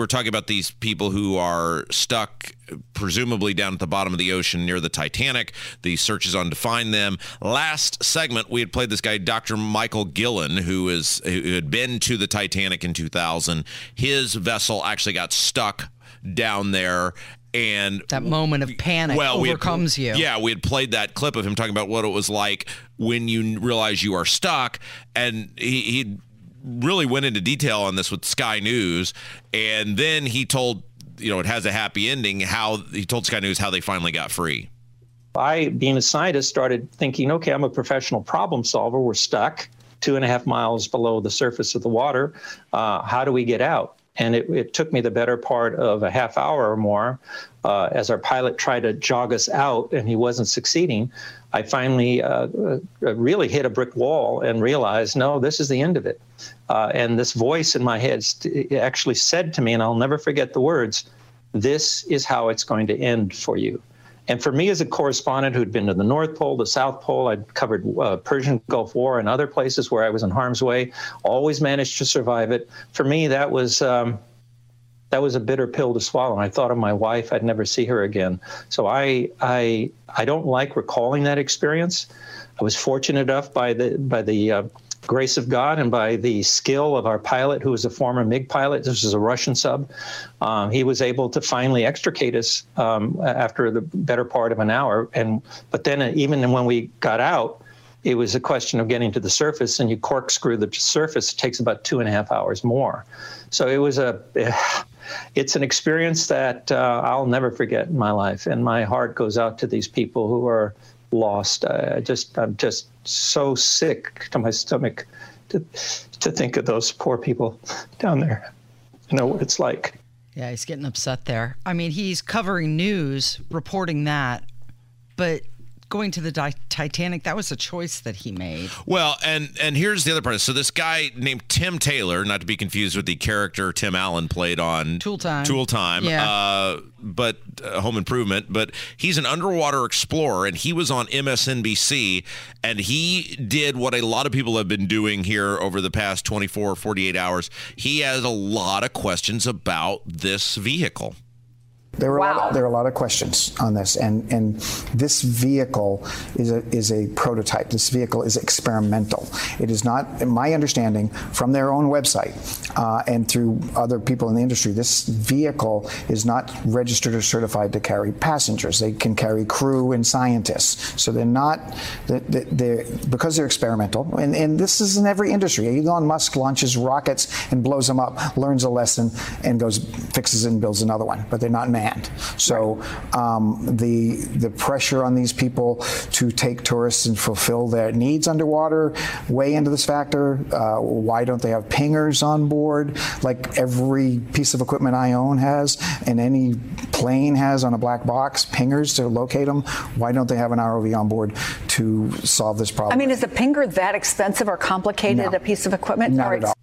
We're talking about these people who are stuck, presumably down at the bottom of the ocean near the Titanic. The search is on to find them. Last segment, we had played this guy, Dr. Michael Guillen, who is who had been to the Titanic in 2000. His vessel actually got stuck down there and that moment of panic well, overcomes had, you. Yeah, we had played that clip of him talking about what it was like when you realize you are stuck, and he he really went into detail on this with Sky News, and then he told you know it has a happy ending. How he told Sky News how they finally got free. I, being a scientist, started thinking, okay, I'm a professional problem solver. We're stuck two and a half miles below the surface of the water. Uh, how do we get out? And it, it, took me the better part of a half hour or more uh, as our pilot tried to jog us out and he wasn't succeeding. I finally uh, uh, really hit a brick wall and realized, no, this is the end of it. Uh, and this voice in my head actually said to me, and I'll never forget the words, this is how it's going to end for you. And for me, as a correspondent who'd been to the North Pole, the South Pole, I'd covered uh, Persian Gulf War and other places where I was in harm's way, always managed to survive it. For me, that was um, that was a bitter pill to swallow. And I thought of my wife; I'd never see her again. So I I I don't like recalling that experience. I was fortunate enough by the by the uh, grace of God and by the skill of our pilot, who was a former MiG pilot. This was a Russian sub. Um, he was able to finally extricate us um, after the better part of an hour. And but then uh, even when we got out, it was a question of getting to the surface, and you corkscrew the surface. It takes about two and a half hours more. So it was a it's an experience that uh, I'll never forget in my life, and my heart goes out to these people who are lost. I just I'm just so sick to my stomach to to think of those poor people down there. I know what it's like. Yeah, he's getting upset there. I mean, he's covering news, reporting that, but going to the di- Titanic, that was a choice that he made. Well, and and here's the other part. So this guy named Tim Taylor, not to be confused with the character Tim Allen played on Tool Time. Tool Time. Yeah. Uh, but uh, Home Improvement. But he's an underwater explorer, and he was on MSNBC, and he did what a lot of people have been doing here over the past 24, or 48 hours. He has a lot of questions about this vehicle. There were, wow. a lot, there are a lot of questions on this, and, and this vehicle is a, is a prototype. This vehicle is experimental. It is not, in my understanding, from their own website uh, and through other people in the industry, this vehicle is not registered or certified to carry passengers. They can carry crew and scientists. So they're not, they're, they're because they're experimental, and, and this is in every industry. Elon Musk launches rockets and blows them up, learns a lesson, and goes, fixes it and builds another one, but they're not demand. So um, the the pressure on these people to take tourists and fulfill their needs underwater weigh into this factor. Uh, why don't they have pingers on board like every piece of equipment I own has, and any plane has on a black box pingers to locate them? Why don't they have an ROV on board to solve this problem? I mean, is a pinger that expensive or complicated no. a piece of equipment? Not at all.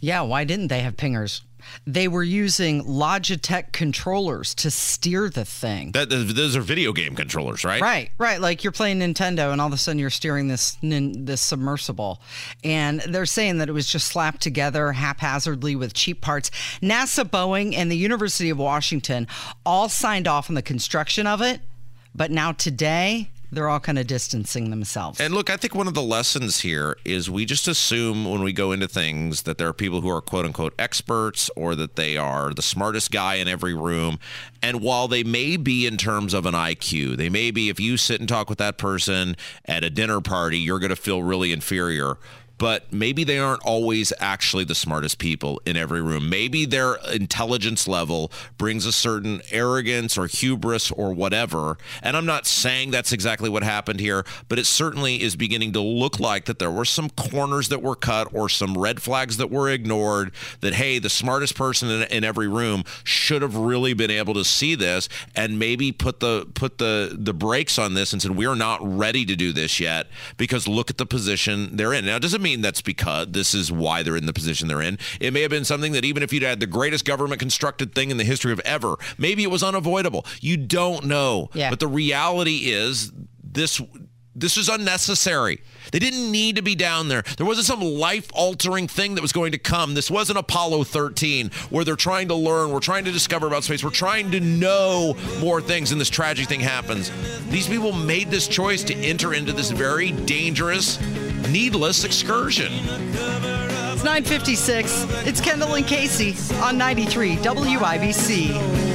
Yeah, why didn't they have pingers? They were using Logitech controllers to steer the thing. That, those are video game controllers, right? Right, right. Like you're playing Nintendo, and all of a sudden you're steering this this submersible, and they're saying that it was just slapped together haphazardly with cheap parts. NASA, Boeing, and the University of Washington all signed off on the construction of it, but now today they're all kind of distancing themselves. And look, I think one of the lessons here is we just assume when we go into things that there are people who are quote unquote experts or that they are the smartest guy in every room. And while they may be in terms of an IQ, they may be if you sit and talk with that person at a dinner party, you're going to feel really inferior but maybe they aren't always actually the smartest people in every room. Maybe their intelligence level brings a certain arrogance or hubris or whatever. And I'm not saying that's exactly what happened here, but it certainly is beginning to look like that there were some corners that were cut or some red flags that were ignored. That, hey, the smartest person in, in every room should have really been able to see this and maybe put the put the the brakes on this and said, we're not ready to do this yet because look at the position they're in. Now, doesn't mean that's because this is why they're in the position they're in. It may have been something that even if you'd had the greatest government constructed thing in the history of ever, maybe it was unavoidable. You don't know. Yeah. But the reality is this this is unnecessary. They didn't need to be down there. There wasn't some life altering thing that was going to come. This wasn't Apollo 13 where they're trying to learn, we're trying to discover about space, we're trying to know more things, and this tragic thing happens. These people made this choice to enter into this very dangerous, needless excursion. It's 956. It's Kendall and Casey on 93 WIBC.